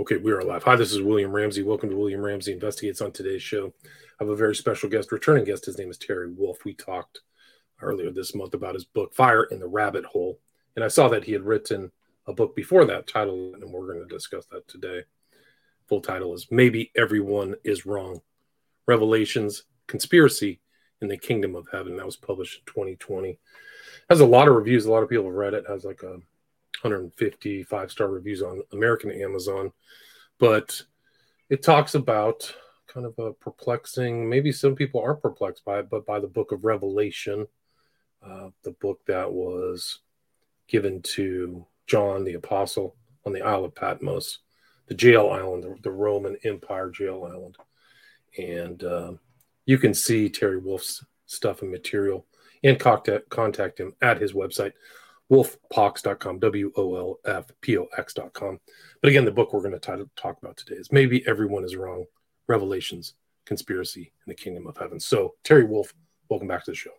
Okay, we are live. Hi, this is William Ramsey. Welcome to William Ramsey Investigates. On today's show, I have a very special guest, returning guest. His name is Terry Wolfe. We talked earlier this month about his book, Fire in the Rabbit Hole. And I saw that he had written a book before that title, and we're going to discuss that today. Full title is Maybe Everyone is Wrong Revelations, Conspiracy in the Kingdom of Heaven. That was published in 2020. Has a lot of reviews. A lot of people have read it. Has like a 150 five star reviews on American Amazon, but it talks about kind of a perplexing. Maybe some people are perplexed by it, but by the Book of Revelation, uh, the book that was given to John the Apostle on the Isle of Patmos, the jail island, the, the Roman Empire jail island, and uh, you can see Terry Wolfe's stuff and material and contact, contact him at his website wolfpox.com, W O L F P O X.com. But again, the book we're going to talk about today is Maybe Everyone is Wrong Revelations, Conspiracy in the Kingdom of Heaven. So, Terry Wolfe, welcome back to the show.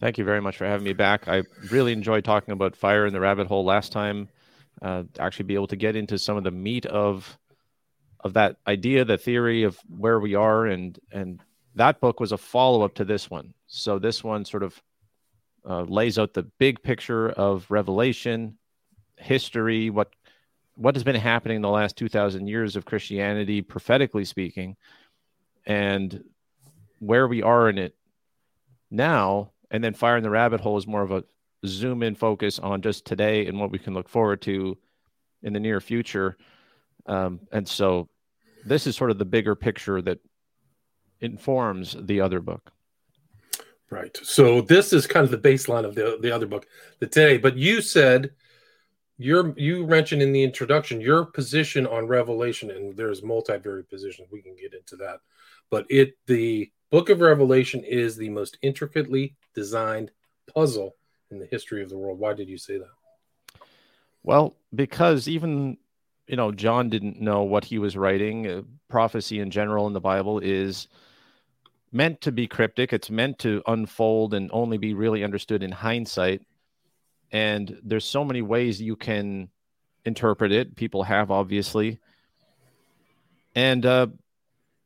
Thank you very much for having me back. I really enjoyed talking about fire in the rabbit hole last time. Uh, actually, be able to get into some of the meat of of that idea, the theory of where we are, and and that book was a follow up to this one. So this one sort of uh, lays out the big picture of Revelation, history, what what has been happening in the last 2000 years of Christianity prophetically speaking and where we are in it now. And then fire in the rabbit hole is more of a zoom in focus on just today and what we can look forward to in the near future. Um, and so this is sort of the bigger picture that informs the other book Right. So this is kind of the baseline of the the other book, the today. But you said your you mentioned in the introduction your position on Revelation, and there's multivariate positions. We can get into that, but it the book of Revelation is the most intricately designed puzzle in the history of the world. Why did you say that? Well, because even you know John didn't know what he was writing. Uh, prophecy in general in the Bible is meant to be cryptic. It's meant to unfold and only be really understood in hindsight. And there's so many ways you can interpret it. People have obviously. And uh,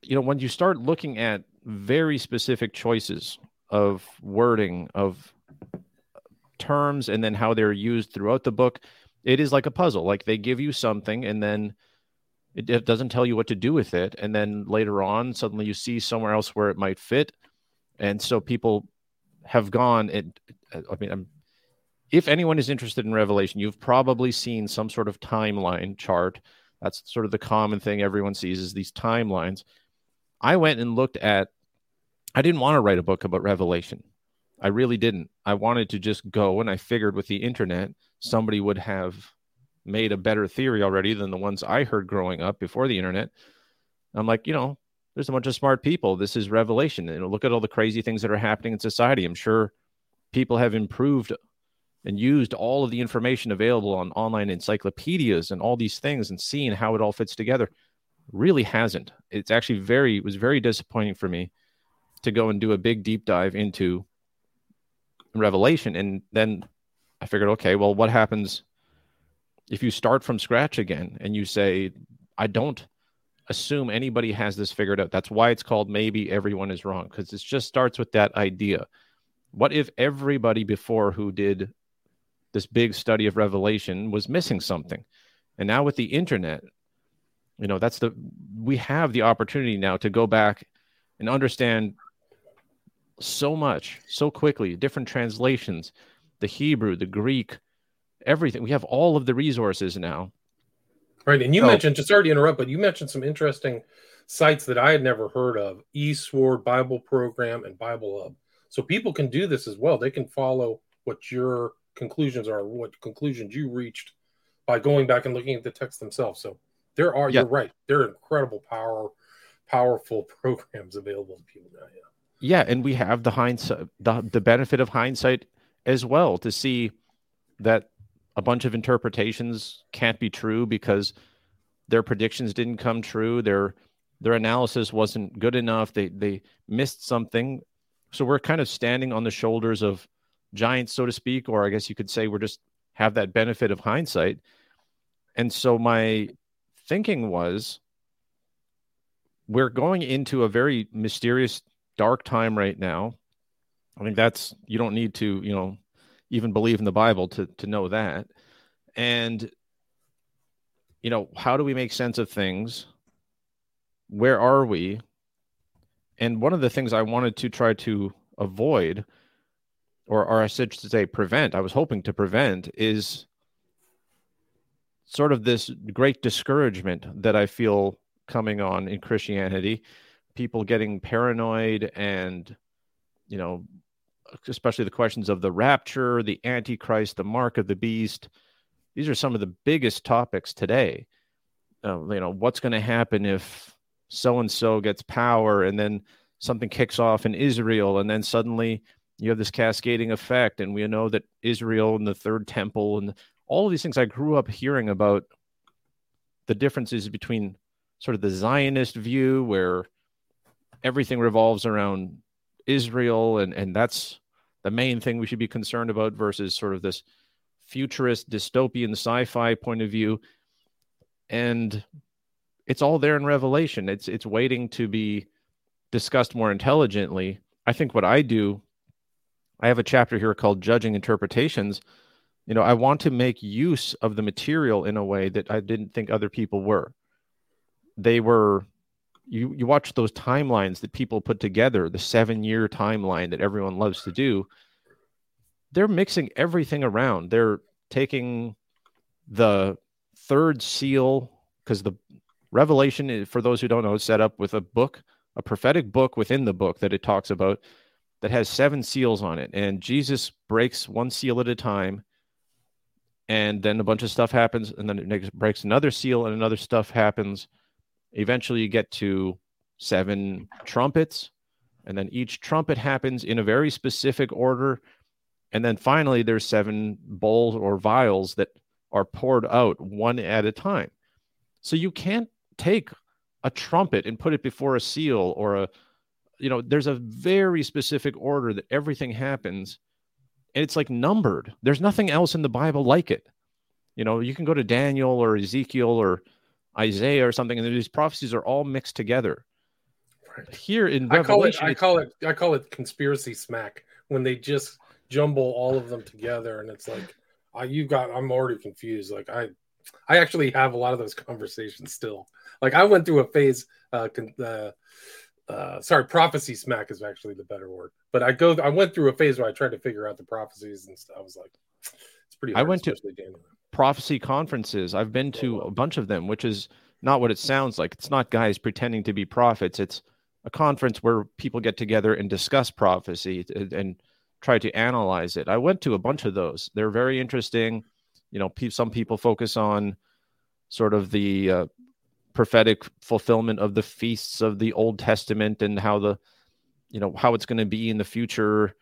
you know, when you start looking at very specific choices of wording, of terms, and then how they're used throughout the book, it is like a puzzle. Like they give you something and then it, it doesn't tell you what to do with it and then later on suddenly you see somewhere else where it might fit and so people have gone and uh, i mean I'm, if anyone is interested in revelation you've probably seen some sort of timeline chart. That's sort of the common thing everyone sees is these timelines. I went and looked at i didn't want to write a book about revelation. I really didn't. I wanted to just go and i figured with the internet somebody would have made a better theory already than the ones I heard growing up before the internet. I'm like, you know, there's a bunch of smart people. This is revelation. And look at all the crazy things that are happening in society. I'm sure people have improved and used all of the information available on online encyclopedias and all these things and seeing how it all fits together. Really hasn't. It's actually very, it was very disappointing for me to go and do a big deep dive into Revelation. And then I figured, okay, well, what happens if you start from scratch again and you say, I don't assume anybody has this figured out. That's why it's called maybe everyone is wrong because it just starts with that idea. What if everybody before who did this big study of revelation was missing something? And now with the internet, you know, that's the we have the opportunity now to go back and understand so much so quickly, different translations, the Hebrew, the Greek, everything. We have all of the resources now. Right. And you mentioned, just sorry to interrupt, but you mentioned some interesting sites that I had never heard of e-Sword Bible Program and Bible Hub. So people can do this as well. They can follow what your conclusions are, what conclusions you reached by going back and looking at the text themselves. So there are, yeah. you're right, there are incredible power, powerful programs available to people now. Yeah. Yeah, and we have the hindsight, the, the benefit of hindsight as well to see that a bunch of interpretations can't be true because their predictions didn't come true. Their their analysis wasn't good enough. They they missed something. So we're kind of standing on the shoulders of giants, so to speak, or I guess you could say we're just have that benefit of hindsight. And so my thinking was we're going into a very mysterious, dark time right now. I think that's you don't need to, you know, even believe in the Bible to to know that. And you know, how do we make sense of things? Where are we? And one of the things I wanted to try to avoid, or, or I should say prevent, I was hoping to prevent, is sort of this great discouragement that I feel coming on in Christianity. People getting paranoid and, you know, especially the questions of the rapture, the Antichrist, the mark of the beast. These are some of the biggest topics today. Uh, you know, what's going to happen if so and so gets power and then something kicks off in Israel and then suddenly you have this cascading effect and we know that Israel and the third temple and all of these things I grew up hearing about the differences between sort of the Zionist view where everything revolves around Israel and and that's the main thing we should be concerned about versus sort of this futurist dystopian sci-fi point of view. And it's all there in revelation. It's it's waiting to be discussed more intelligently. I think what i do i have a chapter here called judging interpretations. You know i want to make use of the material in a way that i didn't think other people were. They were you you watch those timelines that people put together, the seven year timeline that everyone loves to do. They're mixing everything around. They're taking the third seal because the revelation, eh, for those who don't know, is set up with a book, a prophetic book within the book that it talks about that has seven seals on it. And Jesus breaks one seal at a time. And then a bunch of stuff happens, and then it breaks another seal, and another stuff happens Eventually, you get to seven trumpets, and then each trumpet happens in a very specific order. And then finally, there's seven bowls or vials that are poured out one at a time. So you can't take a trumpet and put it before a seal or a, you know, there's a very specific order that everything happens. And it's like numbered. There's nothing else in the Bible like it. You know, you can go to Daniel or Ezekiel or Isaiah or something, and these prophecies are all mixed together. Right. Here in I call it I call it I call it conspiracy smack when they just jumble all of them together, and it's like, I, you got I'm already confused. Like I I actually have a lot of those conversations still. Like I went through a phase. Uh, uh, uh, sorry, prophecy smack is actually the better word. But I go, I went through a phase where I tried to figure out the prophecies and stuff. I was like, it's pretty. Hard, I went to Daniel prophecy conferences. I've been to a bunch of them, which is not what it sounds like. It's not guys pretending to be prophets. It's a conference where people get together and discuss prophecy and try to analyze it. I went to a bunch of those. They're very interesting. You know, some people focus on sort of the uh, prophetic fulfillment of the feasts of the Old Testament and how the, you know, how it's going to be in the future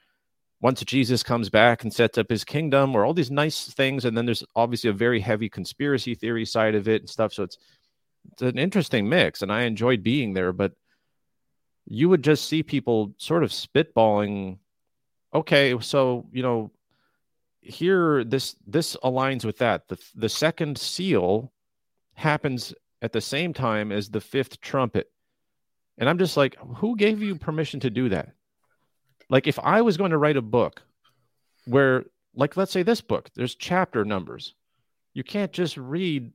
once Jesus comes back and sets up his kingdom, or all these nice things, and then there's obviously a very heavy conspiracy theory side of it and stuff. So it's it's an interesting mix, and I enjoyed being there. But you would just see people sort of spitballing. Okay, so you know, here this this aligns with that. The the second seal happens at the same time as the fifth trumpet, and I'm just like, who gave you permission to do that? Like if I was going to write a book where, like, let's say this book, there's chapter numbers. You can't just read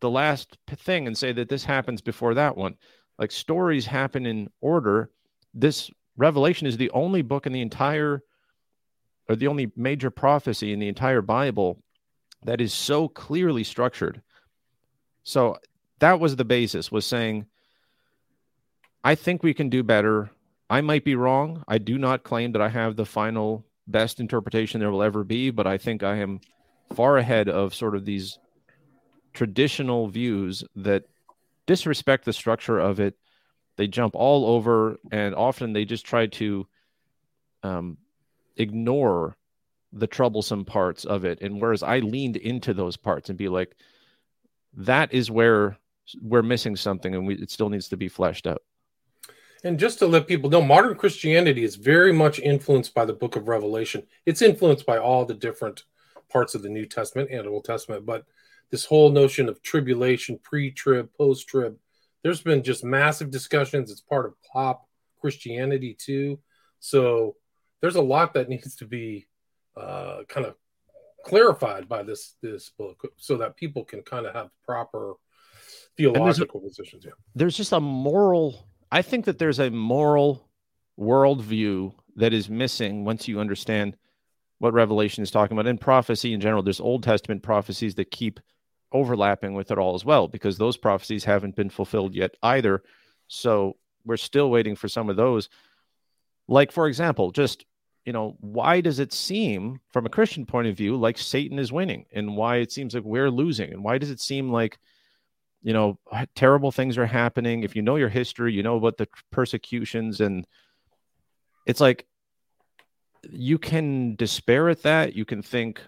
the last thing and say that this happens before that one. Like stories happen in order. This Revelation is the only book in the entire, or the only major prophecy in the entire Bible that is so clearly structured. So that was the basis, was saying, I think we can do better I might be wrong. I do not claim that I have the final best interpretation there will ever be, but I think I am far ahead of sort of these traditional views that disrespect the structure of it. They jump all over, and often they just try to um, ignore the troublesome parts of it. And whereas I leaned into those parts and be like, that is where we're missing something, and we, it still needs to be fleshed out. And just to let people know, modern Christianity is very much influenced by the book of Revelation. It's influenced by all the different parts of the New Testament and Old Testament, but this whole notion of tribulation, pre-trib, post-trib. There's been just massive discussions. It's part of pop Christianity too. So there's a lot that needs to be uh, kind of clarified by this this book so that people can kind of have proper theological there's positions. Yeah. There's just a moral I think that there's a moral worldview that is missing once you understand what Revelation is talking about. and prophecy in general, there's Old Testament prophecies that keep overlapping with it all as well, because those prophecies haven't been fulfilled yet either. So we're still waiting for some of those. Like, for example, just you know, why does it seem from a Christian point of view like Satan is winning and why it seems like we're losing? And why does it seem like, you know, terrible things are happening? If you know your history, you know about the persecutions, and it's like you can despair at that. You can think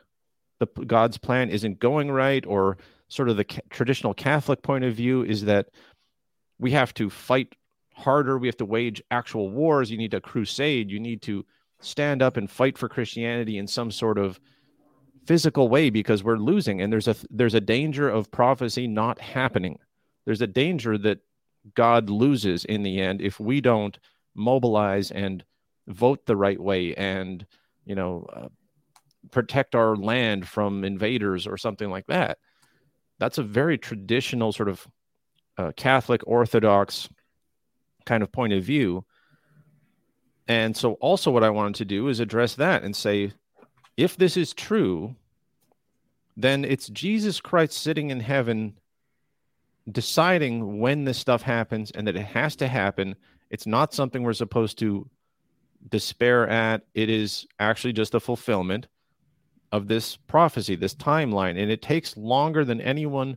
the God's plan isn't going right, or sort of the ca- traditional Catholic point of view is that we have to fight harder. We have to wage actual wars. You need a crusade. You need to stand up and fight for Christianity in some sort of physical way because we're losing and there's a there's a danger of prophecy not happening. There's a danger that god loses in the end if we don't mobilize and vote the right way and you know uh, protect our land from invaders or something like that. That's a very traditional sort of uh, catholic orthodox kind of point of view. And so, also, what I wanted to do is address that and say, if this is true, then it's Jesus Christ sitting in heaven deciding when this stuff happens and that it has to happen. It's not something we're supposed to despair at. It is actually just a fulfillment of this prophecy, this timeline. And it takes longer than anyone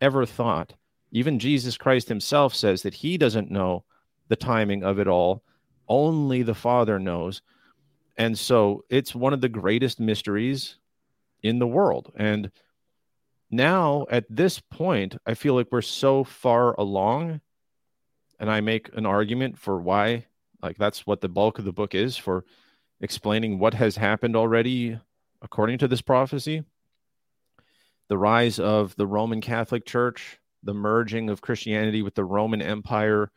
ever thought. Even Jesus Christ himself says that he doesn't know the timing of it all only the Father knows. And so it's one of the greatest mysteries in the world. And now at this point, I feel like we're so far along. And I make an argument for why, like, that's what the bulk of the book is for explaining what has happened already according to this prophecy the rise of the Roman Catholic Church, the merging of Christianity with the Roman Empire,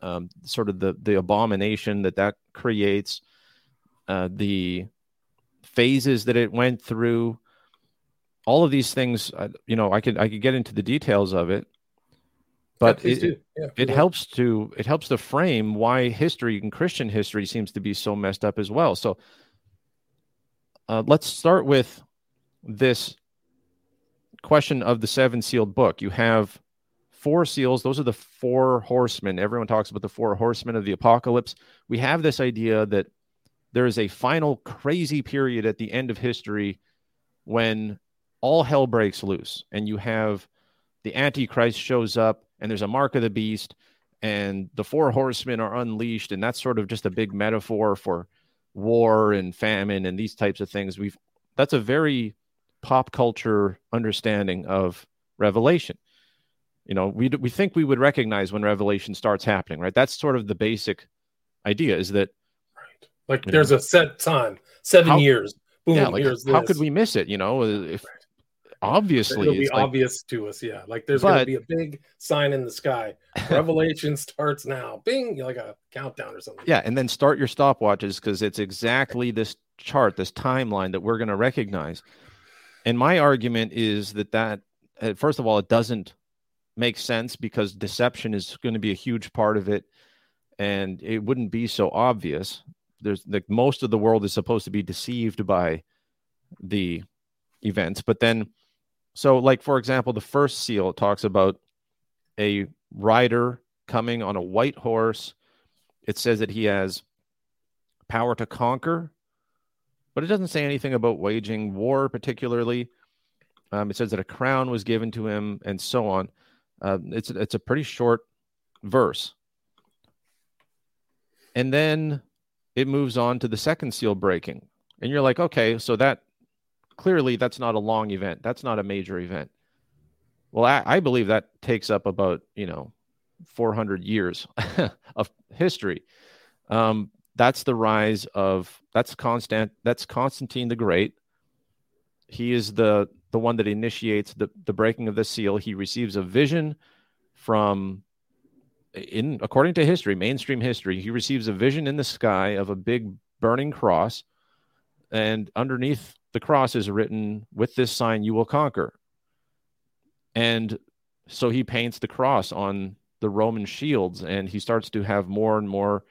um, sort of the the abomination that that creates, uh, the phases that it went through, all of these things. Uh, you know, I could I could get into the details of it, but yeah, it, yeah, it helps to it helps to frame why history and Christian history seems to be so messed up as well. So uh, let's start with this question of the seven sealed book. You have four seals. Those are the four horsemen. Everyone talks about the four horsemen of the apocalypse. We have this idea that there is a final crazy period at the end of history when all hell breaks loose and you have the antichrist shows up and there's a mark of the beast and the four horsemen are unleashed. And that's sort of just a big metaphor for war and famine and these types of things. We've that's a very pop culture understanding of revelation. You know we we think we would recognize when revelation starts happening right? That's sort of the basic idea is that like there's a set time seven how, years. Boom yeah, like, how could we miss it you know? If right. obviously it'll be like, obvious to us yeah. Like there's but, gonna be a big sign in the sky. Revelation starts now. Bing like a countdown or something. Yeah and then start your stopwatches because it's exactly this chart this timeline that we're going to recognize. And my argument is that that uh, first of all it doesn't make sense because deception is going to be a huge part of it and it wouldn't be so obvious there's like most of the world is supposed to be deceived by the events but then so like for example the first seal talks about a rider coming on a white horse. It says that he has power to conquer but it doesn't say anything about waging war particularly. Um, it says that a crown was given to him and so on. Uh, it's it's a pretty short verse, and then it moves on to the second seal breaking, and you're like, okay, so that clearly that's not a long event. That's not a major event. Well, I, I believe that takes up about you know 400 years of history. Um, that's the rise of that's constant that's Constantine the Great. He is the the one that initiates the, the breaking of the seal. He receives a vision from in according to history, mainstream history, he receives a vision in the sky of a big burning cross, and underneath the cross is written, "With this sign you will conquer." And so he paints the cross on the Roman shields, and he starts to have more and more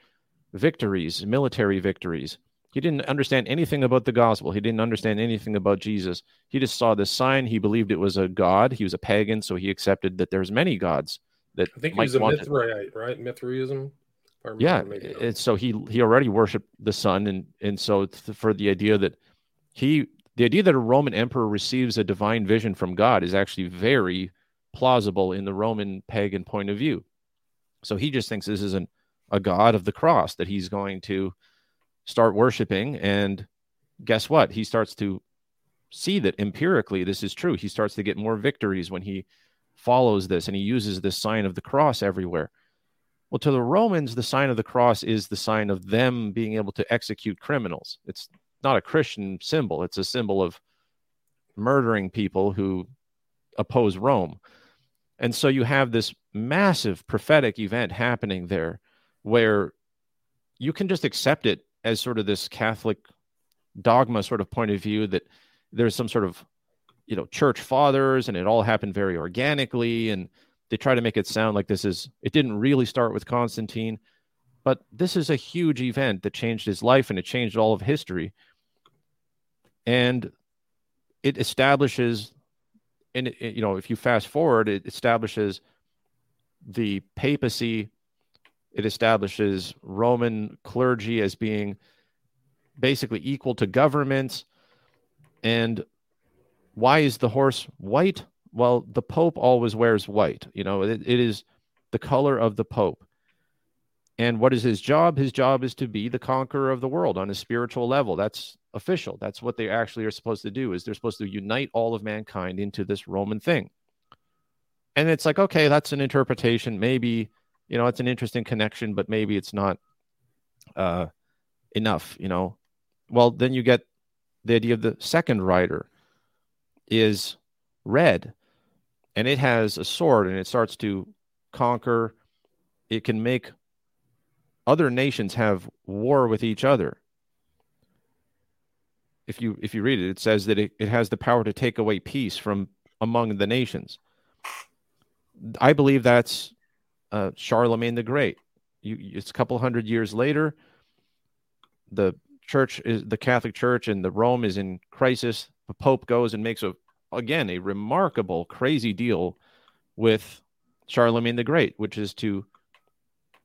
victories, military victories. He didn't understand anything about the gospel. He didn't understand anything about Jesus. He just saw this sign. He believed it was a god. He was a pagan, so he accepted that there's many gods that I think he was a Mithraite, right? Mithraism. Yeah, and eh, so he he already worshipped the sun, and and so for the idea that he the idea that a Roman emperor receives a divine vision from God is actually very plausible in the Roman pagan point of view. So he just thinks this is an, a god of the cross that he's going to start worshiping, and guess what? He starts to see that empirically this is true. He starts to get more victories when he follows this and he uses this sign of the cross everywhere. Well, to the Romans, the sign of the cross is the sign of them being able to execute criminals. It's not a Christian symbol, it's a symbol of murdering people who oppose Rome. And so you have this massive prophetic event happening there where you can just accept it as sort of this Catholic dogma sort of point of view that there's some sort of you know church fathers and it all happened very organically and they try to make it sound like this is it didn't really start with Constantine but this is a huge event that changed his life and it changed all of history. And it establishes and it, you know if you fast forward it establishes the papacy it establishes roman clergy as being basically equal to governments and why is the horse white? Well, the Pope always wears white. You know, it, it is the color of the Pope. And what is his job? His job is to be the conqueror of the world on a spiritual level. That's official. That's what they actually are supposed to do. Is they're supposed to unite all of mankind into this Roman thing. And it's like, okay, that's an interpretation. Maybe, you know, it's an interesting connection, but maybe it's not uh, enough, you know. Well, then you get the idea of the second rider, is red and it has a sword and it starts to conquer. It can make other nations have war with each other. If you if you read it it says that it, it has the power to take away peace from among the nations. I believe that's uh, charlemagne the great. You, it's a couple hundred years later the church is the catholic church and the rome is in crisis. The pope goes and makes a again a remarkable crazy deal with charlemagne the great which is to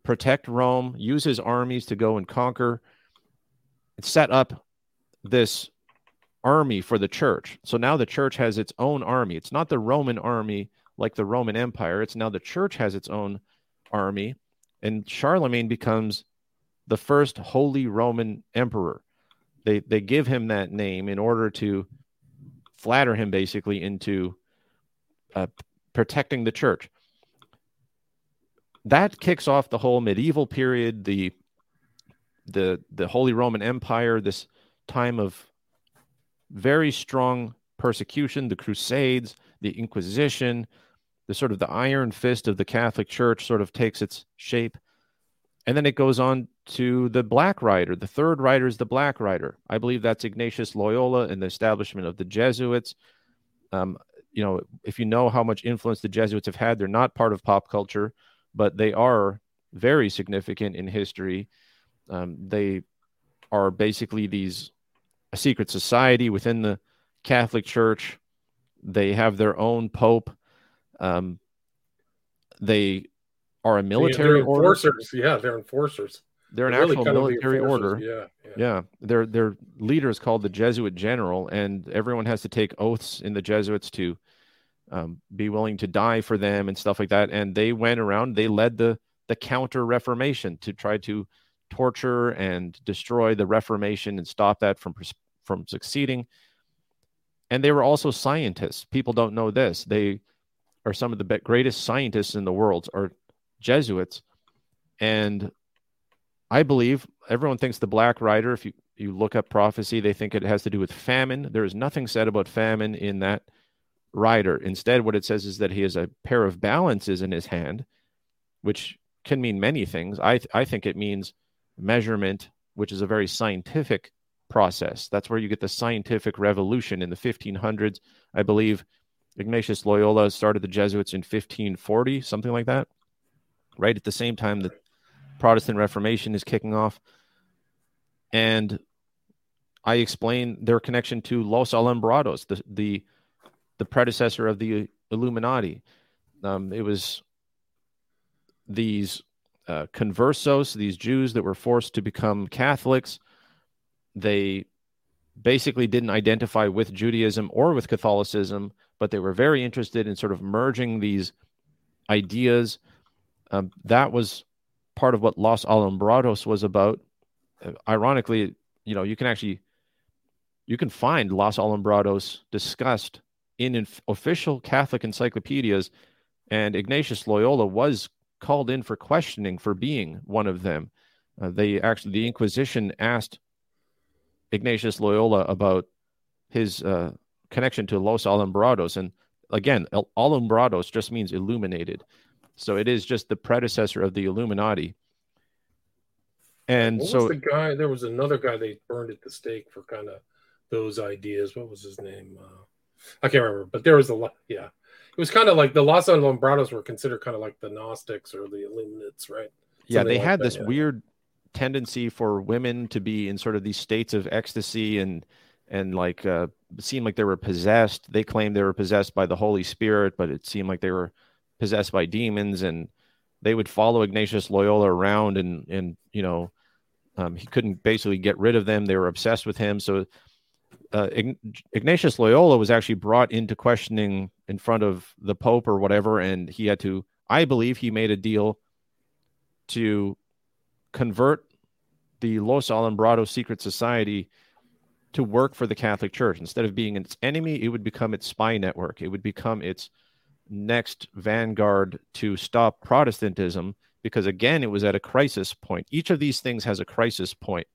protect rome use his armies to go and conquer and set up this army for the church. So now the church has its own army. It's not the roman army like the roman empire. It's now the church has its own army and charlemagne becomes the first holy roman emperor. They they give him that name in order to flatter him basically into uh, protecting the church. That kicks off the whole medieval period, the the the Holy Roman Empire, this time of very strong persecution, the Crusades, the Inquisition, the sort of the iron fist of the Catholic Church sort of takes its shape. And then it goes on to the Black Rider. The third rider is the Black Rider. I believe that's Ignatius Loyola and the establishment of the Jesuits. Um, you know, if you know how much influence the Jesuits have had, they're not part of pop culture, but they are very significant in history. Um, they are basically these a secret society within the Catholic Church. They have their own pope. Um, they are a military they're enforcers. Order. Yeah, they're enforcers. They're an they're actual really military order. Yeah, yeah, yeah. Their their leader is called the Jesuit General, and everyone has to take oaths in the Jesuits to um, be willing to die for them and stuff like that. And they went around. They led the the Counter Reformation to try to torture and destroy the Reformation and stop that from from succeeding. And they were also scientists. People don't know this. They are some of the greatest scientists in the world. Are Jesuits. And I believe everyone thinks the Black Rider, if you, you look up prophecy, they think it has to do with famine. There is nothing said about famine in that rider. Instead, what it says is that he has a pair of balances in his hand, which can mean many things. I, th- I think it means measurement, which is a very scientific process. That's where you get the scientific revolution in the 1500s. I believe Ignatius Loyola started the Jesuits in 1540, something like that, right at the same time that Protestant Reformation is kicking off. And I explain their connection to Los Alumbrados, the the, the predecessor of the Illuminati. Um, it was these uh, conversos, these Jews that were forced to become Catholics. They basically didn't identify with Judaism or with Catholicism, but they were very interested in sort of merging these ideas. Um, that was part of what Los Alumbrados was about. Uh, ironically, you know, you can actually you can find Los Alumbrados discussed in inf- official Catholic encyclopedias, and Ignatius Loyola was called in for questioning for being one of them. Uh, they actually, the Inquisition asked Ignatius Loyola about his uh, connection to Los Alumbrados. And again, Alumbrados just means illuminated. So it is just the predecessor of the Illuminati. And what so the guy, there was another guy they burned at the stake for kind of those ideas. What was his name? Uh, I can't remember, but there was a lot. Yeah, it was kind of like the Los Alumbrados were considered kind of like the Gnostics or the Illuminates, right? Yeah, Something they like had that, this yeah. weird tendency for women to be in sort of these states of ecstasy and and like uh, seemed like they were possessed. They claimed they were possessed by the Holy Spirit, but it seemed like they were possessed by demons, and they would follow Ignatius Loyola around, and and you know um, he couldn't basically get rid of them. They were obsessed with him. So uh, Ignatius Loyola was actually brought into questioning in front of the Pope or whatever, and he had to. I believe he made a deal to convert the Los Alumbrados secret society to work for the Catholic Church. Instead of being its enemy, it would become its spy network. It would become its next vanguard to stop Protestantism because, again, it was at a crisis point. Each of these things has a crisis point.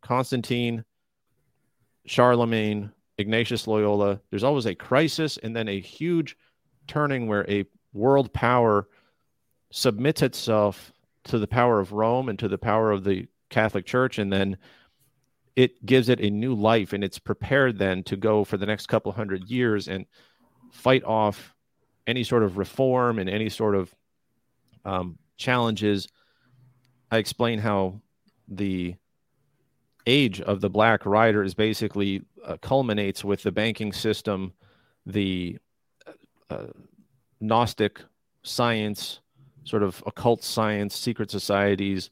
Constantine, Charlemagne, Ignatius Loyola, there's always a crisis and then a huge turning where a world power submits itself to the power of Rome and to the power of the Catholic Church, and then it gives it a new life, and it's prepared then to go for the next couple hundred years and fight off any sort of reform and any sort of um, challenges. I explain how the age of the Black Rider is basically uh, culminates with the banking system, the uh, Gnostic science, sort of occult science, secret societies,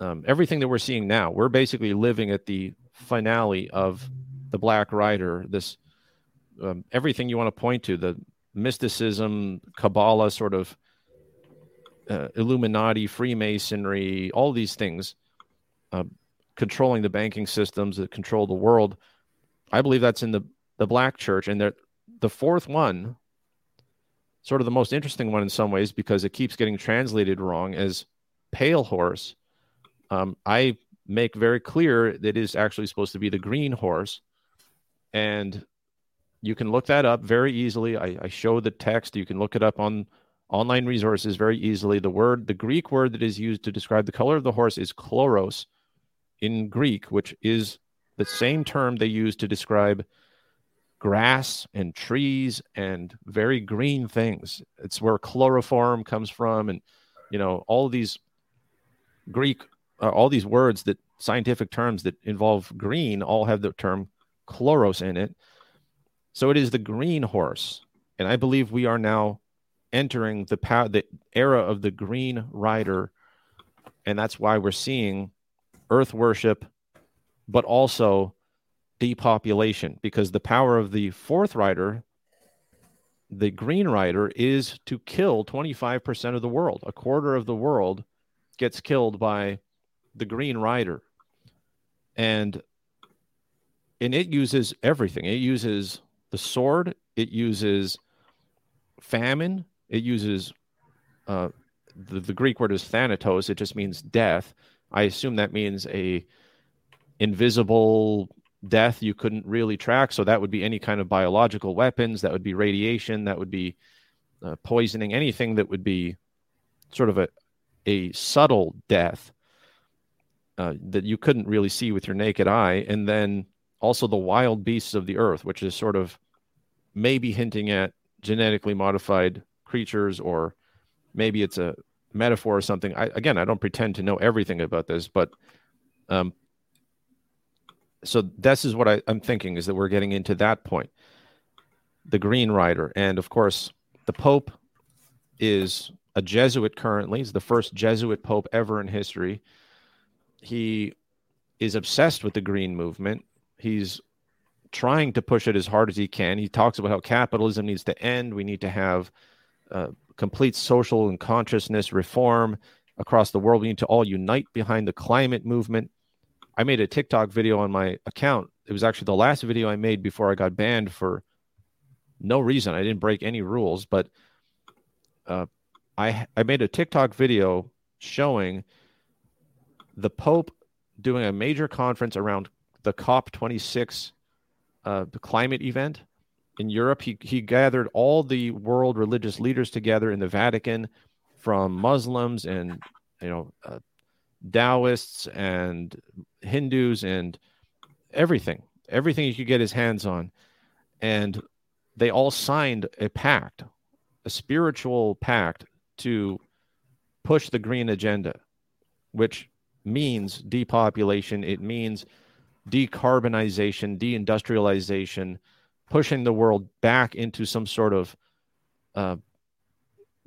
um, everything that we're seeing now. We're basically living at the finale of the Black Rider. This um, everything you want to point to the mysticism, Kabbalah, sort of uh, Illuminati, Freemasonry, all these things, uh, controlling the banking systems that control the world. I believe that's in the the Black Church, and the fourth one sort of the most interesting one in some ways because it keeps getting translated wrong as pale horse. Um, I make very clear that it is actually supposed to be the green horse. And you can look that up very easily. I, I show the text. You can look it up on online resources very easily. The word, the Greek word that is used to describe the color of the horse is chloros in Greek, which is the same term they use to describe grass and trees and very green things. It's where chloroform comes from, and you know all these Greek, uh, all these words that scientific terms that involve green all have the term chloros in it. So it is the green horse, and I believe we are now entering the power, the era of the green rider, and that's why we're seeing earth worship, but also depopulation because the power of the fourth rider, the green rider, is to kill 25% of the world. A quarter of the world gets killed by the green rider. And and it uses everything. It uses the sword, it uses famine, it uses uh, the, the Greek word is thanatos, it just means death. I assume that means a invisible death you couldn't really track. So that would be any kind of biological weapons, that would be radiation, that would be uh, poisoning, anything that would be sort of a, a subtle death uh, that you couldn't really see with your naked eye. And then also the wild beasts of the earth, which is sort of maybe hinting at genetically modified creatures, or maybe it's a metaphor or something. I, again, I don't pretend to know everything about this, but um, so this is what I, I'm thinking is that we're getting into that point. The Green Rider, and of course, the Pope is a Jesuit currently. He's the first Jesuit Pope ever in history. He is obsessed with the Green movement. He's trying to push it as hard as he can. He talks about how capitalism needs to end. We need to have uh, complete social and consciousness reform across the world. We need to all unite behind the climate movement. I made a TikTok video on my account. It was actually the last video I made before I got banned for no reason. I didn't break any rules, but uh, I I made a TikTok video showing the Pope doing a major conference around the COP26 uh, climate event in Europe. He, he gathered all the world religious leaders together in the Vatican from Muslims and, you know, uh, Taoists and Hindus and everything, everything he could get his hands on. And they all signed a pact, a spiritual pact to push the green agenda, which means depopulation. It means decarbonization, deindustrialization, pushing the world back into some sort of uh,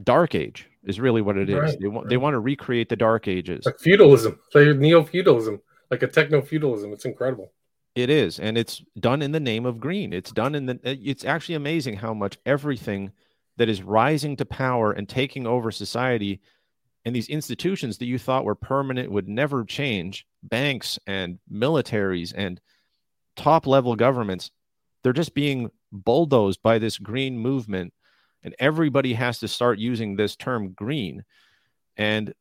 dark age is really what it is. Right, they want right. they want to recreate the dark ages, like feudalism, like neo feudalism, like a techno feudalism. It's incredible. It is, and it's done in the name of green. It's done in the. It's actually amazing how much everything that is rising to power and taking over society and these institutions that you thought were permanent would never change banks and militaries and top level governments they're just being bulldozed by this green movement and everybody has to start using this term green. And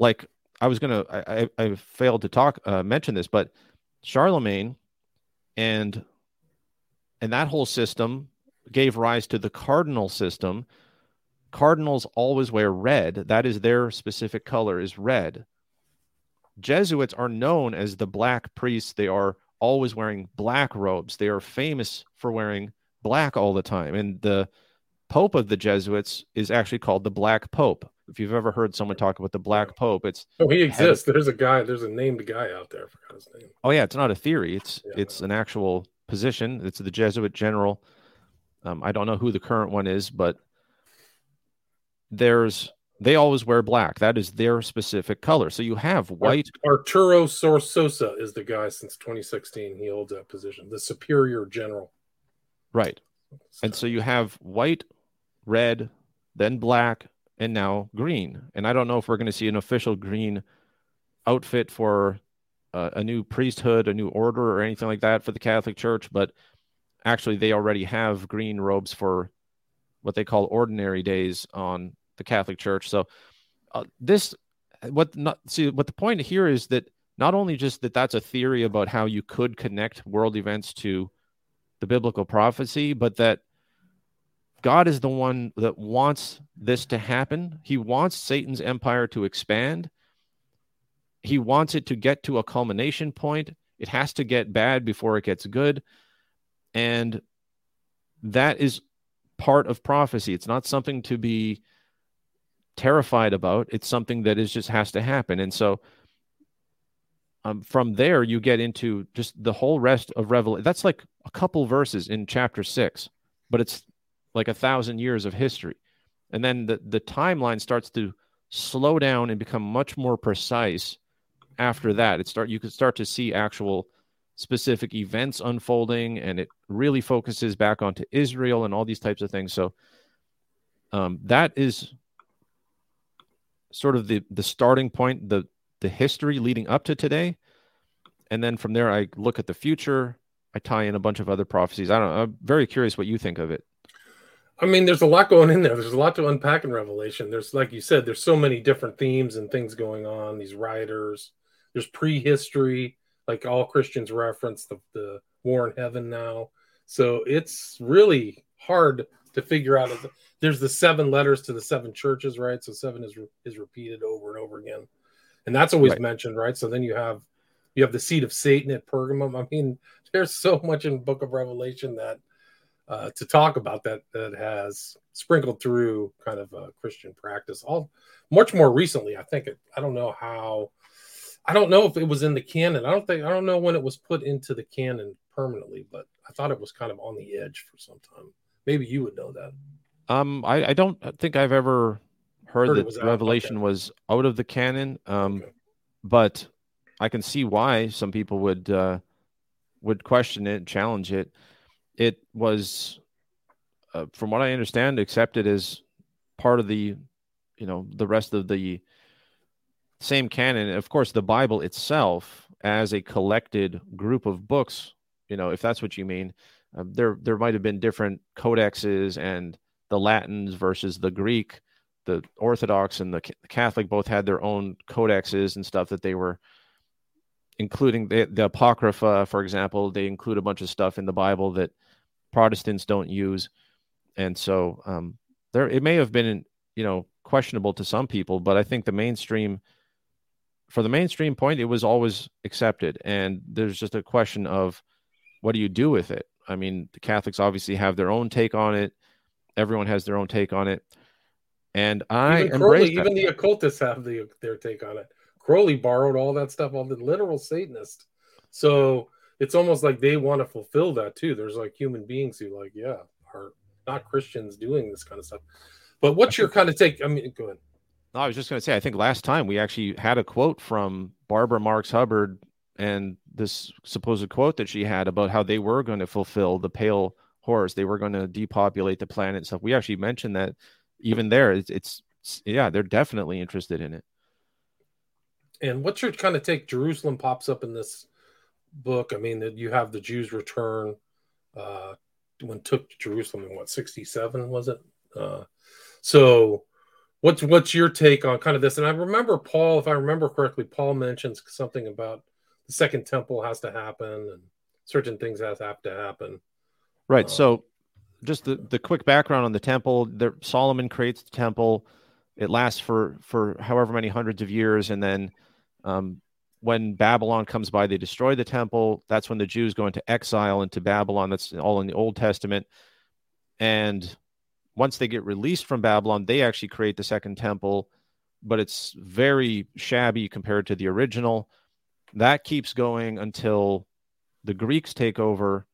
like i was gonna i i, I failed to talk uh, mention this but charlemagne and and that whole system gave rise to the cardinal system Cardinals always wear red. That is their specific color is red. Jesuits are known as the black priests. They are always wearing black robes. They are famous for wearing black all the time. And the Pope of the Jesuits is actually called the Black Pope. If you've ever heard someone talk about the Black Pope, it's oh he exists. There's a guy. There's a named guy out there. I forgot his name. Oh yeah, it's not a theory. It's yeah, it's an actual position. It's the Jesuit general. Um, I don't know who the current one is, but there's they always wear black. That is their specific color. So you have white. Arturo Sosa is the guy since 2016. He holds that position, the superior general. Right. And so you have white, red, then black, and now green. And I don't know if we're going to see an official green outfit for uh, a new priesthood, a new order, or anything like that for the Catholic Church, but actually they already have green robes for what they call ordinary days on the Catholic Church. So uh, this what not see what the point here is that not only just that that's a theory about how you could connect world events to the biblical prophecy, but that God is the one that wants this to happen. He wants Satan's empire to expand. He wants it to get to a culmination point. It has to get bad before it gets good. And that is part of prophecy. It's not something to be terrified about. It's something that is just has to happen. And so um, from there, you get into just the whole rest of Revelation. That's like a couple verses in chapter six, but it's like a thousand years of history. And then the, the timeline starts to slow down and become much more precise after that. It start you can start to see actual specific events unfolding and it really focuses back onto Israel and all these types of things. So um, that is sort of the the starting point, the the history leading up to today, and then from there I look at the future. I tie in a bunch of other prophecies. I don't. I'm very curious what you think of it. I mean, there's a lot going in there. There's a lot to unpack in Revelation. There's, like you said, there's so many different themes and things going on. These riders. There's prehistory. like all Christians reference the, the war in heaven now. So it's really hard to figure out. There's the seven letters to the seven churches, right? So seven is is repeated over and over again, and that's always right. mentioned, right? So then you have you have the seat of Satan at Pergamum. I mean, there's so much in Book of Revelation that uh, to talk about that that has sprinkled through kind of a Christian practice. All much more recently, I think. It, I don't know how. I don't know if it was in the canon. I don't think. I don't know when it was put into the canon permanently, but I thought it was kind of on the edge for some time. Maybe you would know that. Um, I, I don't think I've ever heard, heard that Revelation okay. was out of the canon. Um, okay. but I can see why some people would uh, would question it, challenge it. It was, uh, from what I understand, accepted as part of the, you know, the rest of the same canon. Of course, the Bible itself, as a collected group of books, you know, if that's what you mean, uh, there there might have been different codexes and the Latins versus the Greek. The Orthodox and the Catholic both had their own codexes and stuff that they were including the, the apocrypha for example they include a bunch of stuff in the bible that protestants don't use. And so um, there it may have been you know questionable to some people but i think the mainstream for the mainstream point it was always accepted. And there's just a question of what do you do with it? I mean the catholics obviously have their own take on it everyone has their own take on it and i even, Crowley, even the occultists have the, their take on it Crowley borrowed all that stuff, all the literal Satanist. So it's almost like they want to fulfill that too. There's like human beings who like, yeah, are not Christians doing this kind of stuff. But what's your kind of take? I mean, go ahead. No, I was just going to say, I think last time we actually had a quote from Barbara Marx Hubbard and this supposed quote that she had about how they were going to fulfill the pale horse. They were going to depopulate the planet and stuff. We actually mentioned that even there, it's, it's yeah, they're definitely interested in it. And what's your kind of take? Jerusalem pops up in this book. I mean, that you have the Jews return uh, when took Jerusalem in what sixty seven was it? Uh, so, what's what's your take on kind of this? And I remember Paul, if I remember correctly, Paul mentions something about the second temple has to happen and certain things have to happen. Right. So, just the the quick background on the temple. There, Solomon creates the temple. It lasts for for however many hundreds of years, and then um, when Babylon comes by, they destroy the temple. That's when the Jews go into exile into Babylon. That's all in the Old Testament. And once they get released from Babylon, they actually create the second temple, but it's very shabby compared to the original. That keeps going until the Greeks take over,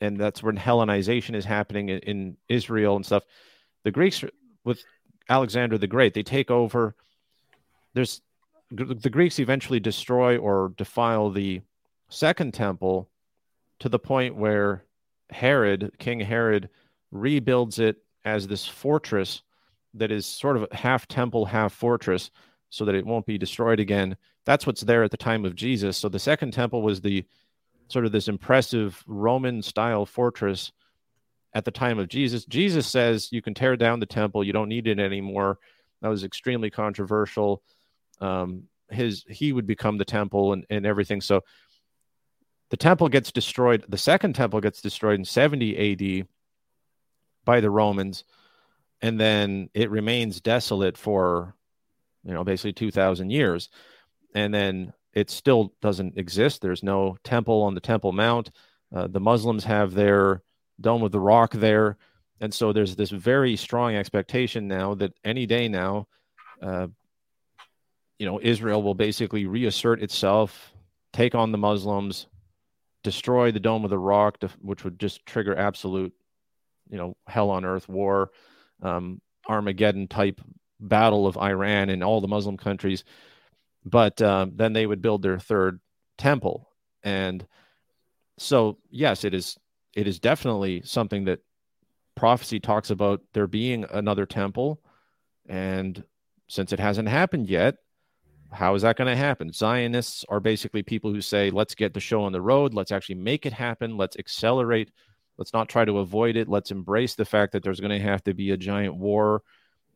and that's when Hellenization is happening in, in Israel and stuff. The Greeks, with Alexander the Great, they take over. There's the Greeks eventually destroy or defile the second temple to the point where Herod, King Herod, rebuilds it as this fortress that is sort of half temple, half fortress, so that it won't be destroyed again. That's what's there at the time of Jesus. So the second temple was the sort of this impressive Roman style fortress at the time of Jesus. Jesus says you can tear down the temple, you don't need it anymore. That was extremely controversial um, his he would become the temple and, and everything. So the temple gets destroyed. The second temple gets destroyed in 70 AD by the Romans, and then it remains desolate for you know basically 2,000 years, and then it still doesn't exist. There's no temple on the Temple Mount. Uh, the Muslims have their Dome of the Rock there. And so there's this very strong expectation now that any day now, uh, you know, Israel will basically reassert itself, take on the Muslims, destroy the Dome of the Rock, which would just trigger absolute, you know, hell on earth war, um, Armageddon type battle of Iran and all the Muslim countries. But uh, then they would build their third temple, and so yes, it is. It is definitely something that prophecy talks about there being another temple, and since it hasn't happened yet, how is that going to happen? Zionists are basically people who say, let's get the show on the road. Let's actually make it happen. Let's accelerate. Let's not try to avoid it. Let's embrace the fact that there's going to have to be a giant war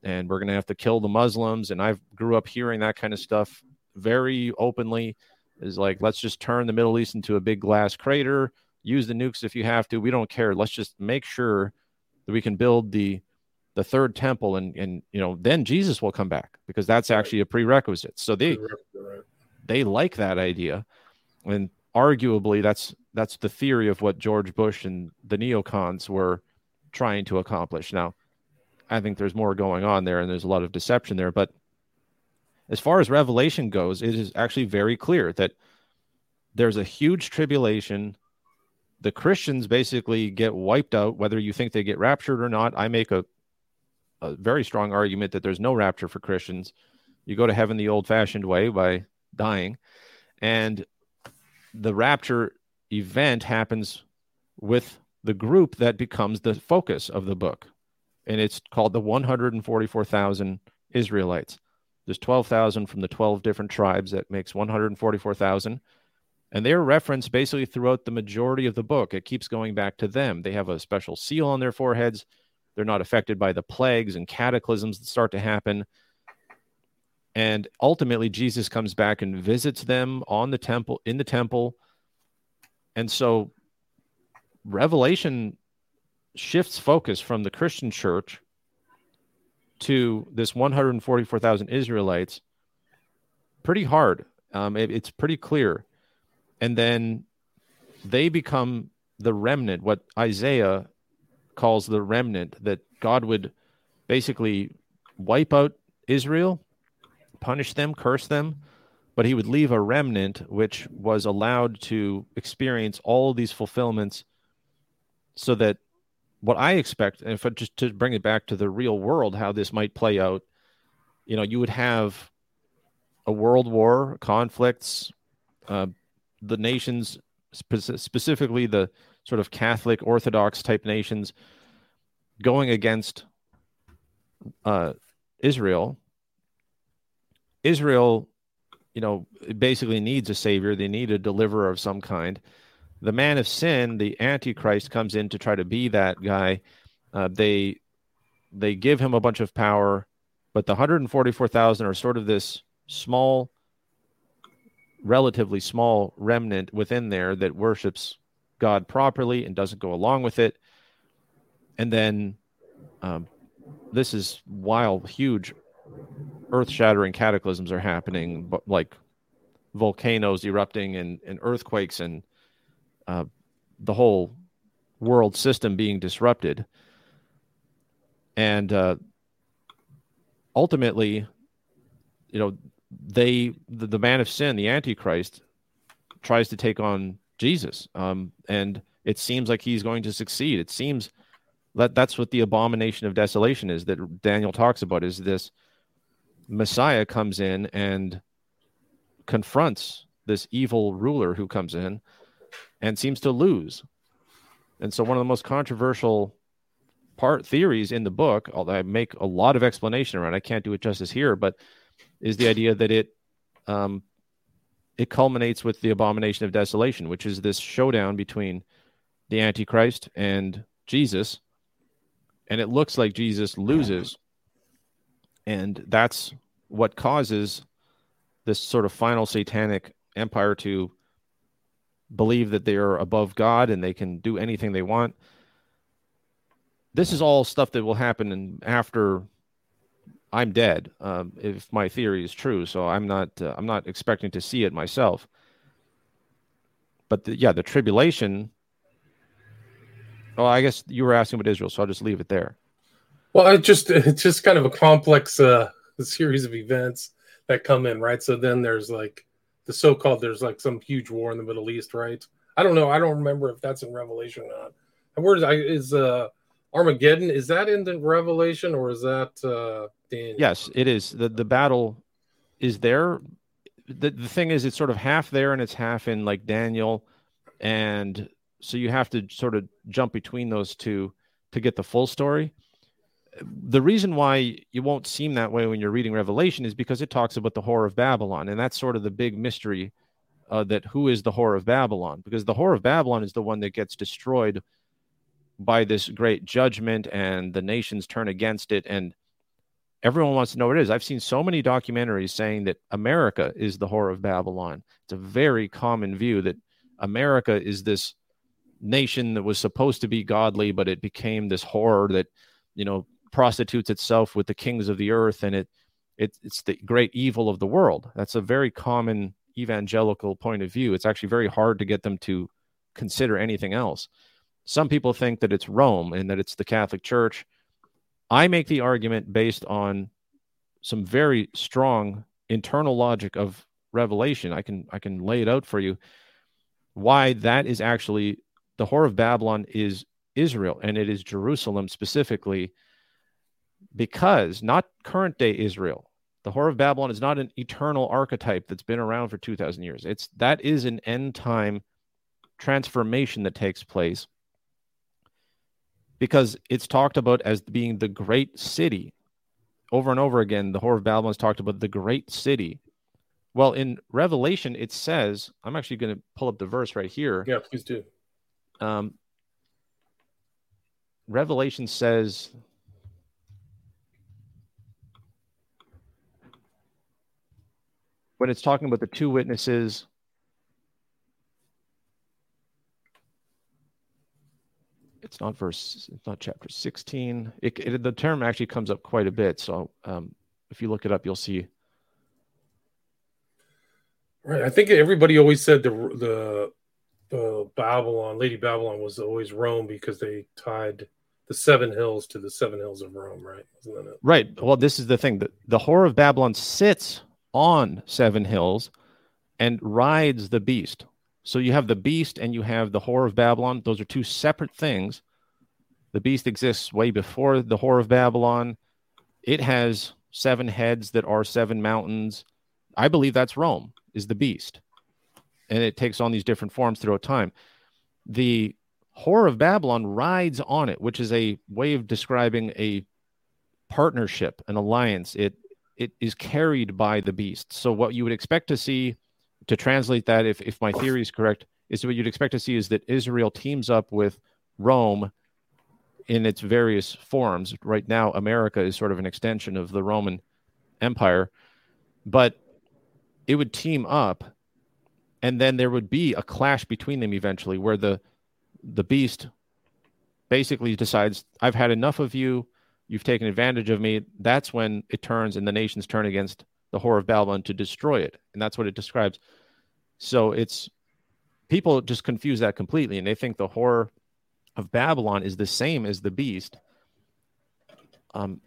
and we're going to have to kill the Muslims. And I grew up hearing that kind of stuff very openly is like let's just turn the Middle East into a big glass crater, use the nukes if you have to. We don't care. Let's just make sure that we can build the the third temple and and you know then Jesus will come back because that's actually a prerequisite. So they they like that idea. And arguably that's that's the theory of what George Bush and the neocons were trying to accomplish. Now, I think there's more going on there and there's a lot of deception there, but as far as revelation goes, it is actually very clear that there's a huge tribulation. The Christians basically get wiped out, whether you think they get raptured or not. I make a, a very strong argument that there's no rapture for Christians. You go to heaven the old fashioned way by dying. And the rapture event happens with the group that becomes the focus of the book. And it's called the 144,000 Israelites. There's 12,000 from the 12 different tribes that makes 144,000. And they're referenced basically throughout the majority of the book. It keeps going back to them. They have a special seal on their foreheads. They're not affected by the plagues and cataclysms that start to happen. And ultimately, Jesus comes back and visits them on the temple, in the temple. And so, Revelation shifts focus from the Christian church to this 144,000 Israelites pretty hard. Um, it, it's pretty clear. And then they become the remnant, what Isaiah calls the remnant, that God would basically wipe out Israel punish them, curse them, but he would leave a remnant which was allowed to experience all these fulfillments so that what I expect, and if I just to bring it back to the real world, how this might play out, you know, you would have a world war, conflicts, uh, the nations, spe- specifically the sort of Catholic Orthodox type nations, going against uh, Israel Israel, you know, basically needs a savior. They need a deliverer of some kind. The man of sin, the Antichrist, comes in to try to be that guy. Uh, they they give him a bunch of power, but the 144,000 are sort of this small, relatively small remnant within there that worships God properly and doesn't go along with it. And then um, this is while huge earth-shattering cataclysms are happening, like volcanoes erupting and, and earthquakes and uh, the whole world system being disrupted. And uh, ultimately, you know, they the, the, man of sin, the Antichrist, tries to take on Jesus, um, and it seems like he's going to succeed. It seems that that's what the abomination of desolation is that Daniel talks about. Is this Messiah comes in and confronts this evil ruler who comes in and seems to lose. And so one of the most controversial part theories in the book, although I make a lot of explanation around, I can't do it justice here, but is the idea that it um, it culminates with the abomination of desolation, which is this showdown between the Antichrist and Jesus, and it looks like Jesus loses and that's what causes this sort of final satanic empire to believe that they are above God and they can do anything they want. This is all stuff that will happen after I'm dead, um, if my theory is true. So I'm not uh, I'm not expecting to see it myself. But the, yeah, the tribulation. Oh, I guess you were asking about Israel, so I'll just leave it there. Well, it just it's just kind of a complex uh, series of events that come in, right? So then there's like the so-called there's like some huge war in the Middle East, right? I don't know. I don't remember if that's in Revelation or not. Where is I is uh Armageddon? Is that in the Revelation or is that uh Daniel? Yes, it is. the The battle is there. the The thing is, it's sort of half there and it's half in like Daniel, and so you have to sort of jump between those two to get the full story the reason why you won't seem that way when you're reading Revelation is because it talks about the whore of Babylon, and that's sort of the big mystery uh, that who is the whore of Babylon? Because the whore of Babylon is the one that gets destroyed by this great judgment, and the nations turn against it, and everyone wants to know what it is. I've seen so many documentaries saying that America is the whore of Babylon. It's a very common view that America is this nation that was supposed to be godly, but it became this horror that, you know, prostitutes itself with the kings of the earth and it, it it's the great evil of the world. That's a very common evangelical point of view. It's actually very hard to get them to consider anything else. Some people think that it's Rome and that it's the Catholic Church. I make the argument based on some very strong internal logic of revelation. I can I can lay it out for you why that is actually the whore of Babylon is Israel and it is Jerusalem specifically because not current day Israel. The whore of Babylon is not an eternal archetype that's been around for 2000 years. It's that is an end time transformation that takes place because it's talked about as being the great city. Over and over again, the whore of Babylon is talked about the great city. Well, in Revelation, it says, I'm actually going to pull up the verse right here. Yeah, please do. Um, Revelation says, when it's talking about the two witnesses, it's not verse, it's not chapter 16. It, it, the term actually comes up quite a bit. So um, if you look it up, you'll see Right. I think everybody always said the the the Babylon, Lady Babylon, was always Rome because they tied the seven hills to the seven hills of Rome, right? Isn't that it? Right. Well, this is the thing. The, the whore of Babylon sits on seven hills and rides the beast. So you have the beast and you have the whore of Babylon. Those are two separate things. The beast exists way before the whore of Babylon. It has seven heads that are seven mountains. I believe that's Rome is the beast, and it takes on these different forms throughout time. The whore of Babylon rides on it, which is a way of describing a partnership, an alliance. It it is carried by the beast. So what you would expect to see, to translate that, if if my theory is correct, is what you'd expect to see is that Israel teams up with Rome in its various forms. Right now, America is sort of an extension of the Roman Empire, but it would team up and then there would be a clash between them eventually where the the beast basically decides i've had enough of you you've taken advantage of me that's when it turns and the nations turn against the whore of babylon to destroy it and that's what it describes so it's people just confuse that completely and they think the whore of babylon is the same as the beast um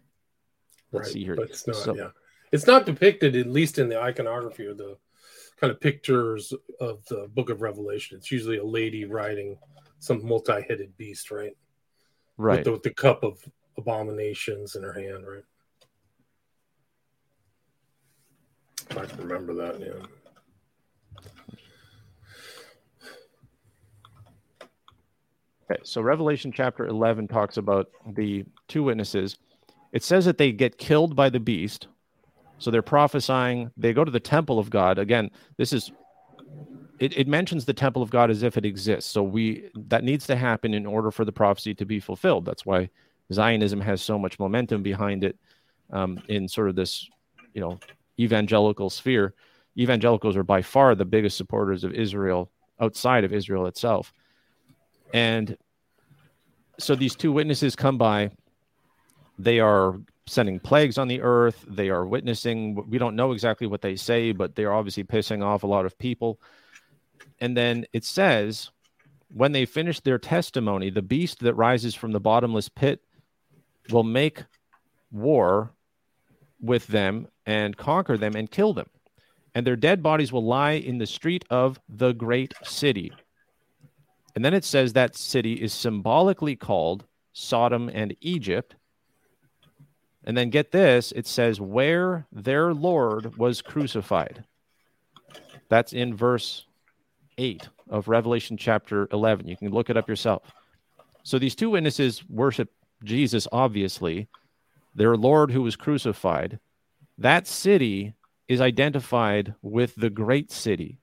let's right, see here but it's not so, yeah it's not depicted, at least in the iconography or the kind of pictures of the Book of Revelation. It's usually a lady riding some multi-headed beast, right? Right. With the, with the cup of abominations in her hand, right? I can remember that, yeah. Okay, so Revelation chapter 11 talks about the two witnesses. It says that they get killed by the beast, so they're prophesying. They go to the temple of God. Again, this is it, it mentions the temple of God as if it exists. So we that needs to happen in order for the prophecy to be fulfilled. That's why Zionism has so much momentum behind it um, in sort of this, you know, evangelical sphere. Evangelicals are by far the biggest supporters of Israel outside of Israel itself. And so these two witnesses come by. They are sending plagues on the earth. They are witnessing, we don't know exactly what they say, but they are obviously pissing off a lot of people. And then it says, when they finish their testimony, the beast that rises from the bottomless pit will make war with them and conquer them and kill them. And their dead bodies will lie in the street of the great city. And then it says that city is symbolically called Sodom and Egypt and then get this it says, where their Lord was crucified. That's in verse 8 of Revelation chapter 11. You can look it up yourself. So these two witnesses worship Jesus, obviously, their Lord who was crucified. That city is identified with the great city.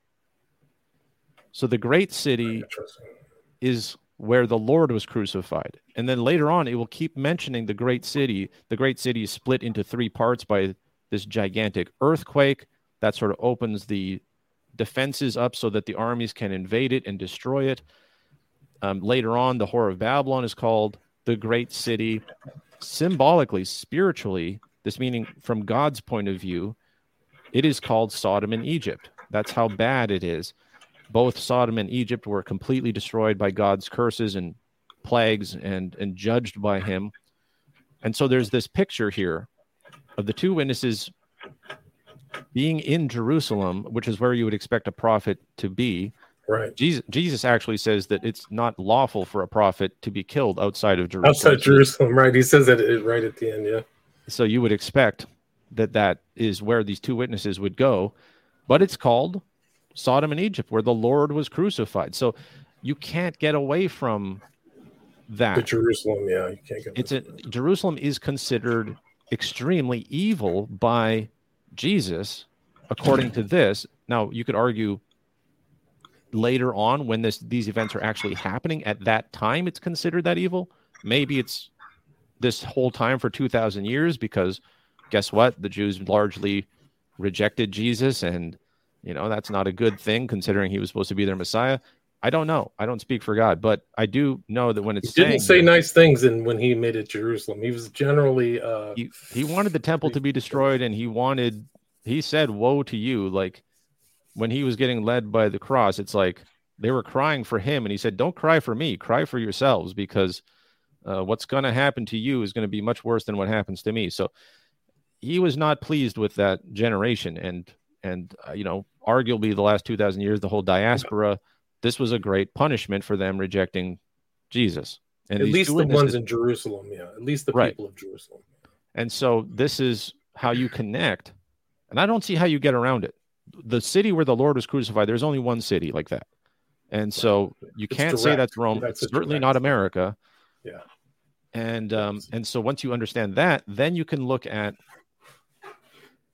So the great city is where the Lord was crucified. And then later on, it will keep mentioning the great city. The great city is split into three parts by this gigantic earthquake that sort of opens the defenses up so that the armies can invade it and destroy it. Um, later on, the Whore of Babylon is called the great city. Symbolically, spiritually, this meaning from God's point of view, it is called Sodom and Egypt. That's how bad it is. Both Sodom and Egypt were completely destroyed by God's curses and plagues and, and judged by him. And so there's this picture here of the two witnesses being in Jerusalem, which is where you would expect a prophet to be. Right. Jesus, Jesus actually says that it's not lawful for a prophet to be killed outside of Jerusalem. Outside Jerusalem, right? He says that right at the end, yeah. So you would expect that that is where these two witnesses would go, but it's called Sodom and Egypt, where the Lord was crucified. So you can't get away from that. The Jerusalem, yeah, you can't get. It's a Jerusalem is considered extremely evil by Jesus, according to this. Now you could argue later on when this these events are actually happening at that time it's considered that evil. Maybe it's this whole time for 2000 years because guess what? The jews largely rejected jesus and you know that's not a good thing considering he was supposed to be their messiah. I don't know. I don't speak for god but i do know that when it's he didn't say that, nice things and when he made it jerusalem. He was generally uh he, he wanted the temple to be destroyed and he wanted he said woe to you. Like when he was getting led by the cross, it's like they were crying for him, and he said, "Don't cry for me, cry for yourselves, because uh, what's going to happen to you is going to be much worse than what happens to me." So he was not pleased with that generation, and and uh, you know, arguably the last two thousand years, the whole diaspora, this was a great punishment for them rejecting Jesus. And at least the ones in Jerusalem, yeah, at least the right. people of Jerusalem. And so this is how you connect, and I don't see how you get around it the city where the Lord was crucified, there's only one city like that. And so you it's can't direct. say that's Rome. That's certainly not America. Yeah. And um, and so once you understand that, then you can look at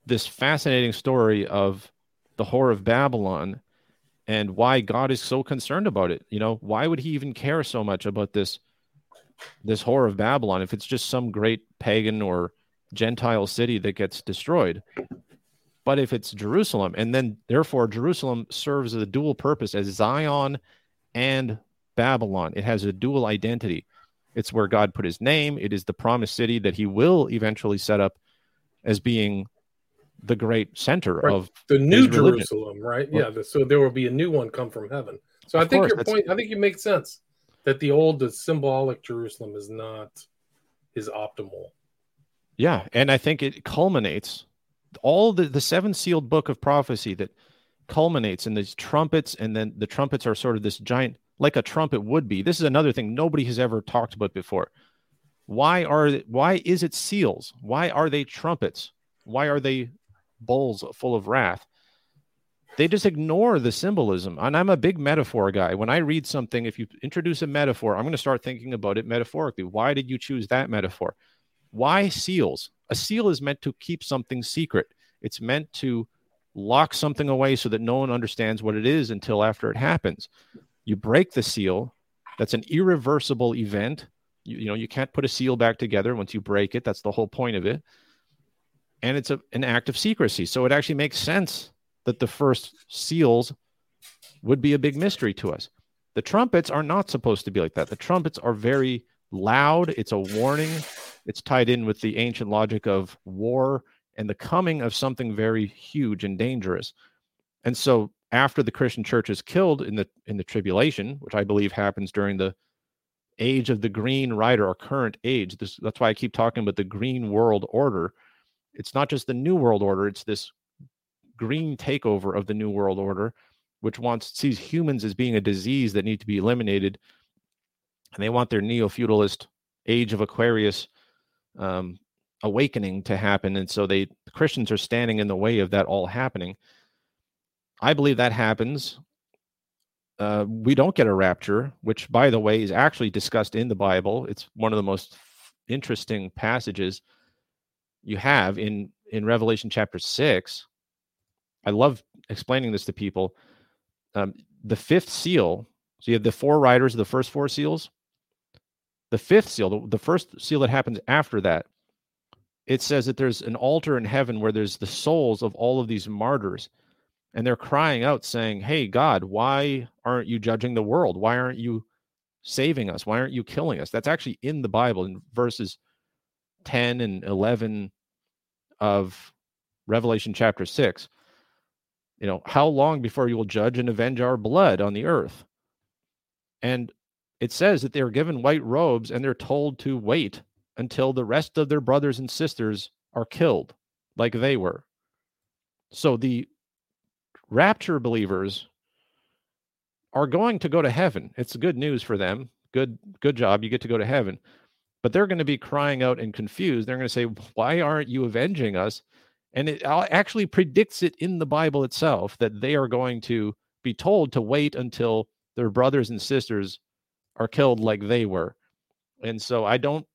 this fascinating story of the whore of Babylon and why God is so concerned about it. You know, why would he even care so much about this this whore of Babylon if it's just some great pagan or Gentile city that gets destroyed? But if it's Jerusalem, and then therefore Jerusalem serves a dual purpose as Zion and Babylon, it has a dual identity. It's where God put his name, it is the promised city that he will eventually set up as being the great center right. of the new Jerusalem, right? Yeah, so there will be a new one come from heaven. So I think course, your point, I think you make sense that the old, the symbolic Jerusalem is not is optimal. Yeah, and I think it culminates all the, the seven sealed book of prophecy that culminates in these trumpets, and then the trumpets are sort of this giant, like a trumpet would be. This is another thing nobody has ever talked about before. Why are why is it seals? Why are they trumpets? Why are they bowls full of wrath? They just ignore the symbolism. And I'm a big metaphor guy. When I read something, if you introduce a metaphor, I'm going to start thinking about it metaphorically. Why did you choose that metaphor? Why seals? A seal is meant to keep something secret. It's meant to lock something away so that no one understands what it is until after it happens. You break the seal, that's an irreversible event. You, you know, you can't put a seal back together once you break it. That's the whole point of it. And it's a, an act of secrecy. So it actually makes sense that the first seals would be a big mystery to us. The trumpets are not supposed to be like that. The trumpets are very loud, it's a warning, it's tied in with the ancient logic of war and the coming of something very huge and dangerous. And so after the Christian church is killed in the in the tribulation, which I believe happens during the age of the green rider or current age. This, that's why I keep talking about the green world order. It's not just the new world order, it's this green takeover of the new world order, which wants sees humans as being a disease that need to be eliminated. And they want their neo-feudalist age of Aquarius um, awakening to happen, and so they the Christians are standing in the way of that all happening. I believe that happens. Uh, we don't get a rapture, which, by the way, is actually discussed in the Bible. It's one of the most interesting passages you have in in Revelation chapter six. I love explaining this to people. Um, the fifth seal So you have the four riders of the first four seals. The fifth seal, the, first seal that happens after that, it says that there's an altar in heaven where there's the souls of all of these martyrs. And they're crying out, saying, Hey, God, why aren't you judging the world? Why aren't you saving us? Why aren't you killing us? That's actually in the Bible in verses 10 and 11 of Revelation chapter 6. You know, how long before you will judge and avenge our blood on the earth? And it says that they are given white robes and they're told to wait until the rest of their brothers and sisters are killed like they were. So the rapture believers are going to go to heaven. It's good news for them. Good good job. You get to go to heaven. But they're going to be crying out and confused. They're going to say, "Why aren't you avenging us?" And it actually predicts it in the Bible itself that they are going to be told to wait until their brothers and sisters are killed like they were. And so I don't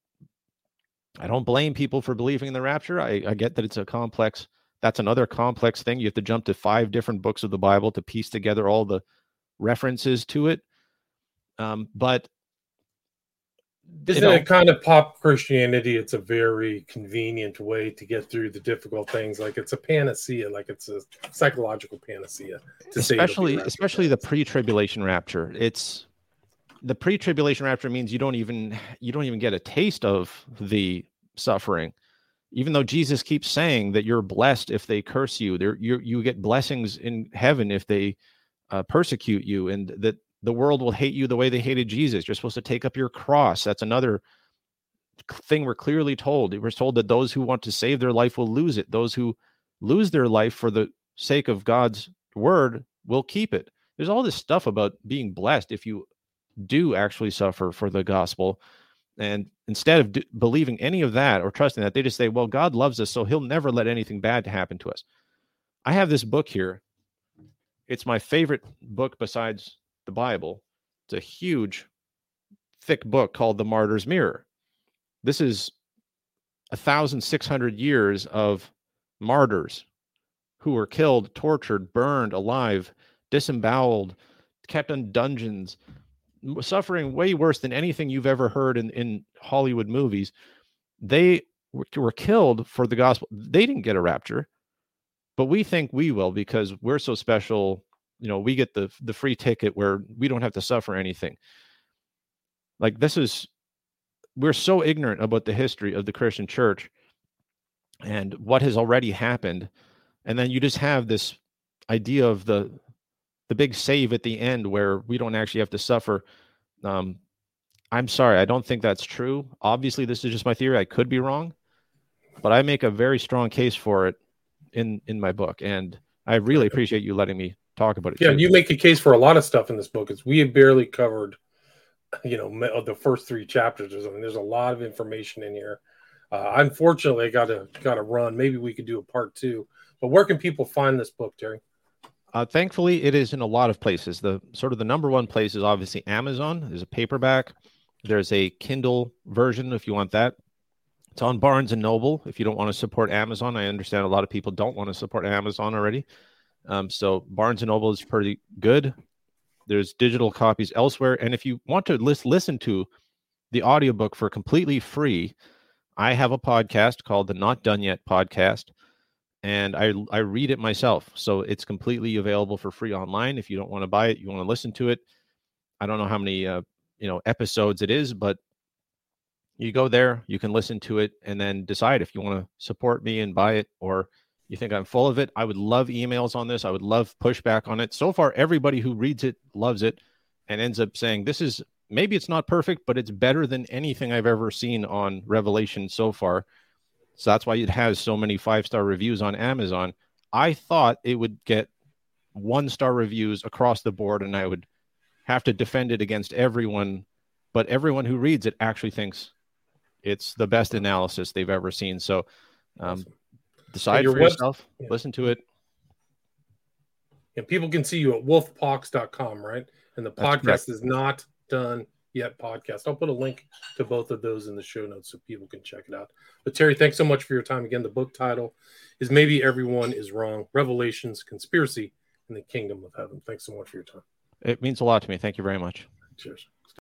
I don't blame people for believing in the rapture. I, I get that it's a complex that's another complex thing. You have to jump to five different books of the Bible to piece together all the references to it. Um, but this isn't know, it kind of pop Christianity? It's a very convenient way to get through the difficult things. Like it's a panacea, like it's a psychological panacea. especially, especially the pre-tribulation rapture. It's the pre-tribulation rapture means you don't even you don't even get a taste of the suffering. Even though Jesus keeps saying that you're blessed if they curse you, there you you get blessings in heaven if they uh, persecute you, and that the world will hate you the way they hated Jesus. You're supposed to take up your cross. That's another thing we're clearly told. We're told that those who want to save their life will lose it. Those who lose their life for the sake of God's word will keep it. There's all this stuff about being blessed if you do actually suffer for the gospel. And instead of d- believing any of that or trusting that, they just say, well, God loves us, so he'll never let anything bad happen to us. I have this book here. It's my favorite book besides the Bible. It's a huge, thick book called The Martyr's Mirror. This is a thousand six hundred years of martyrs who were killed, tortured, burned alive, disemboweled, kept in dungeons, suffering way worse than anything you've ever heard in, in Hollywood movies. They were killed for the gospel. They didn't get a rapture, but we think we will because we're so special you know we get the the free ticket where we don't have to suffer anything like this is we're so ignorant about the history of the christian church and what has already happened and then you just have this idea of the the big save at the end where we don't actually have to suffer um i'm sorry i don't think that's true obviously this is just my theory i could be wrong but i make a very strong case for it in in my book and i really appreciate you letting me talk about it. Yeah, too. you make a case for a lot of stuff in this book. It's we have barely covered, you know, the first three chapters or something. There's a lot of information in here. Uh, unfortunately, I got to got to run. Maybe we could do a part two. But where can people find this book, Terry? Uh, thankfully, it is in a lot of places. The sort of the number one place is obviously Amazon. There's a paperback. There's a Kindle version if you want that. It's on Barnes and Noble. If you don't want to support Amazon, I understand a lot of people don't want to support Amazon already. Um, so Barnes and Noble is pretty good. There's digital copies elsewhere, and if you want to list, listen to the audiobook for completely free, I have a podcast called the Not Done Yet podcast, and I I read it myself. So it's completely available for free online. If you don't want to buy it, you want to listen to it. I don't know how many uh, you know episodes it is, but you go there, you can listen to it, and then decide if you want to support me and buy it or you think I'm full of it? I would love emails on this. I would love pushback on it. So far, everybody who reads it loves it and ends up saying, This is maybe it's not perfect, but it's better than anything I've ever seen on Revelation so far. So that's why it has so many five star reviews on Amazon. I thought it would get one star reviews across the board and I would have to defend it against everyone. But everyone who reads it actually thinks it's the best analysis they've ever seen. So, um, Decide for web- yourself. Yeah. Listen to it. And people can see you at wolfpox.com, right? And the podcast is not done yet podcast. I'll put a link to both of those in the show notes so people can check it out. But Terry, thanks so much for your time. Again, the book title is Maybe Everyone is Wrong Revelations, Conspiracy, in the Kingdom of Heaven. Thanks so much for your time. It means a lot to me. Thank you very much. Cheers.